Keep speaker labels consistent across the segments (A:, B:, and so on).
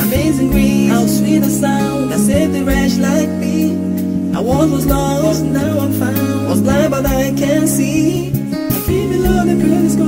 A: Amazing grace, how sweet the sound that saved the wretch like me. I once was lost, now I'm found. Was blind, but I can see. I feel below the curtains.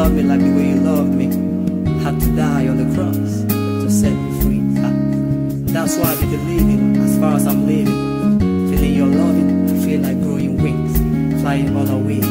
A: Love me like the way you love me? Had to die on the cross to set me free. That's why I be believing as far as I'm living. Feeling your loving, I feel like growing wings, flying on a wing.